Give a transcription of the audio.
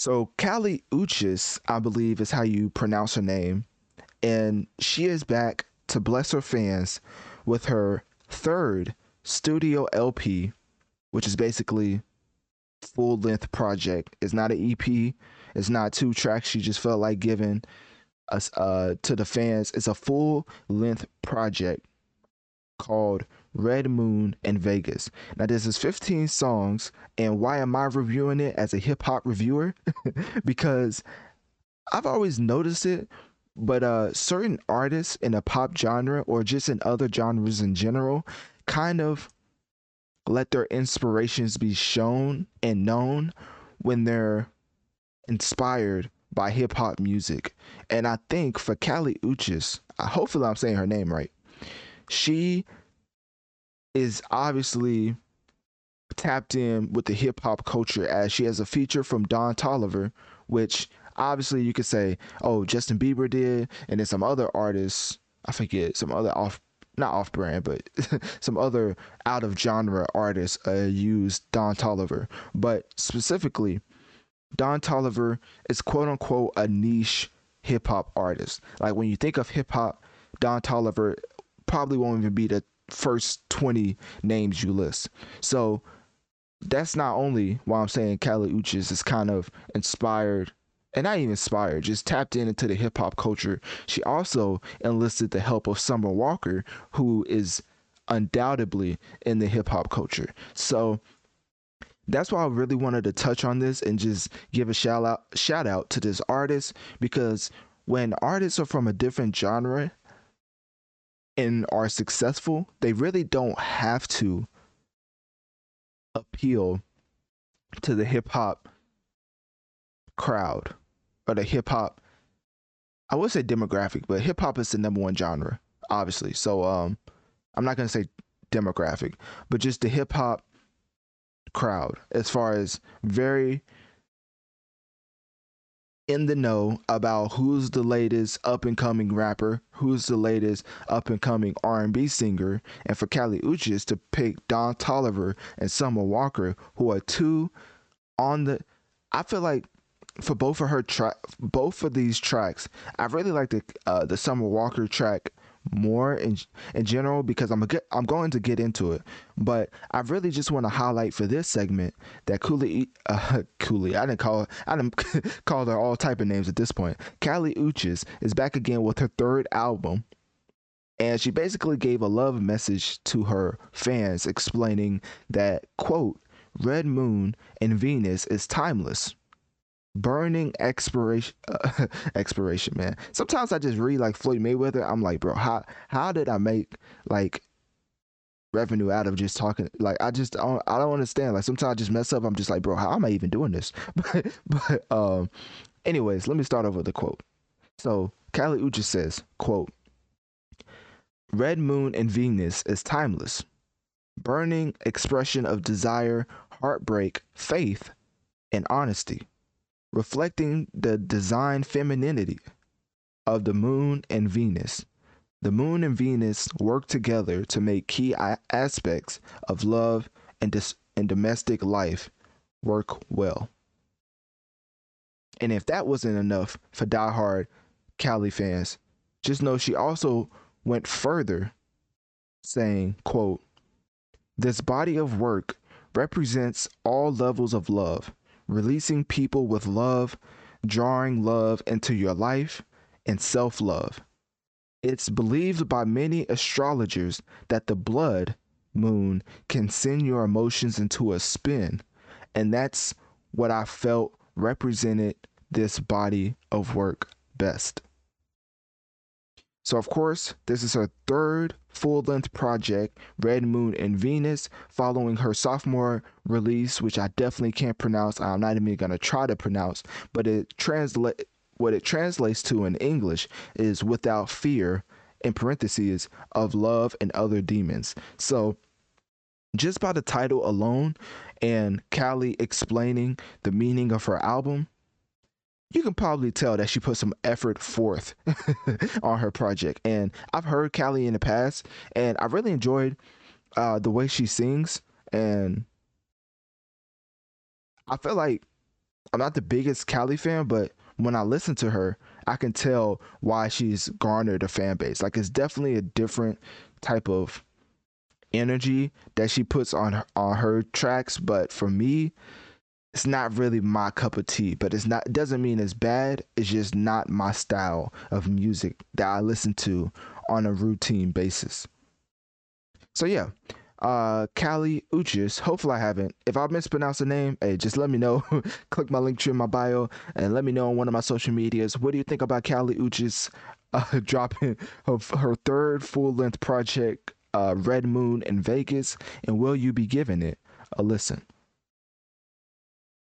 So Kali Uchis, I believe is how you pronounce her name, and she is back to bless her fans with her third studio LP, which is basically full length project. It's not an EP. It's not two tracks. She just felt like giving us uh, to the fans. It's a full length project called Red Moon in Vegas. Now, this is 15 songs, and why am I reviewing it as a hip hop reviewer? because I've always noticed it, but uh, certain artists in the pop genre or just in other genres in general kind of let their inspirations be shown and known when they're inspired by hip hop music. And I think for Kali Uchis, hopefully I'm saying her name right, she is obviously tapped in with the hip hop culture as she has a feature from Don Toliver, which obviously you could say, oh, Justin Bieber did, and then some other artists, I forget, some other off not off brand, but some other out of genre artists uh, use Don Toliver. But specifically, Don Toliver is quote unquote a niche hip hop artist. Like when you think of hip hop, Don Toliver probably won't even be the first 20 names you list. So that's not only why I'm saying Kali Uchis is kind of inspired and not even inspired, just tapped in into the hip hop culture. She also enlisted the help of Summer Walker, who is undoubtedly in the hip hop culture. So that's why I really wanted to touch on this and just give a shout out shout out to this artist because when artists are from a different genre and are successful, they really don't have to appeal to the hip hop crowd or the hip hop I would say demographic, but hip hop is the number one genre, obviously. So um I'm not gonna say demographic, but just the hip hop crowd as far as very in the know about who's the latest up and coming rapper, who's the latest up and coming R&B singer, and for Kali Uchis to pick Don Toliver and Summer Walker, who are two on the. I feel like for both of her track, both of these tracks, I really like the uh, the Summer Walker track more in in general because I'm a get, I'm going to get into it, but I really just want to highlight for this segment that Cooley uh, Cooley I didn't call I didn't call her all type of names at this point. Kali Uchis is back again with her third album. And she basically gave a love message to her fans explaining that quote Red Moon and Venus is timeless burning expiration uh, expiration man. Sometimes i just read like floyd mayweather. I'm like bro how how did i make like revenue out of just talking? Like i just I don't, I don't understand. Like sometimes i just mess up. I'm just like bro how am i even doing this? But but um anyways let me start over the quote. So Kali Uchis says quote red moon and venus is timeless. Burning expression of desire heartbreak faith and honesty reflecting the design femininity of the moon and Venus. The moon and Venus work together to make key aspects of love and, dis- and domestic life work well. And if that wasn't enough for diehard Kali fans, just know she also went further, saying, quote, This body of work represents all levels of love releasing people with love, drawing love into your life, and self love. It's believed by many astrologers that the blood moon can send your emotions into a spin, and that's what I felt represented this body of work best. So, of course, this is her third full length project, Red Moon and Venus, following her sophomore release, which I definitely can't pronounce. I'm not even going to try to pronounce, but it translate what it translates to in English is without fear, in parentheses, of love and other demons. So, just by the title alone and Kali explaining the meaning of her album, you can probably tell that she put some effort forth on her project. And I've heard Kali in the past, and I really enjoyed uh, the way she sings. And I feel like I'm not the biggest Kali fan, but when I listen to her, I can tell why she's garnered a fan base. Like it's definitely a different type of energy that she puts on her, on her tracks, but for me, it's not really my cup of tea. But it's not it doesn't mean it's bad. It's just not my style of music that I listen to on a routine basis. So yeah, uh Kali Uchis. Hopefully I haven't. If I mispronounce the name, hey, just let me know. Click my link tree in my bio and let me know on one of my social medias. What do you think about Kali Uchis uh, dropping her, her third full length project, uh, Red Moon in Vegas, and will you be giving it a listen?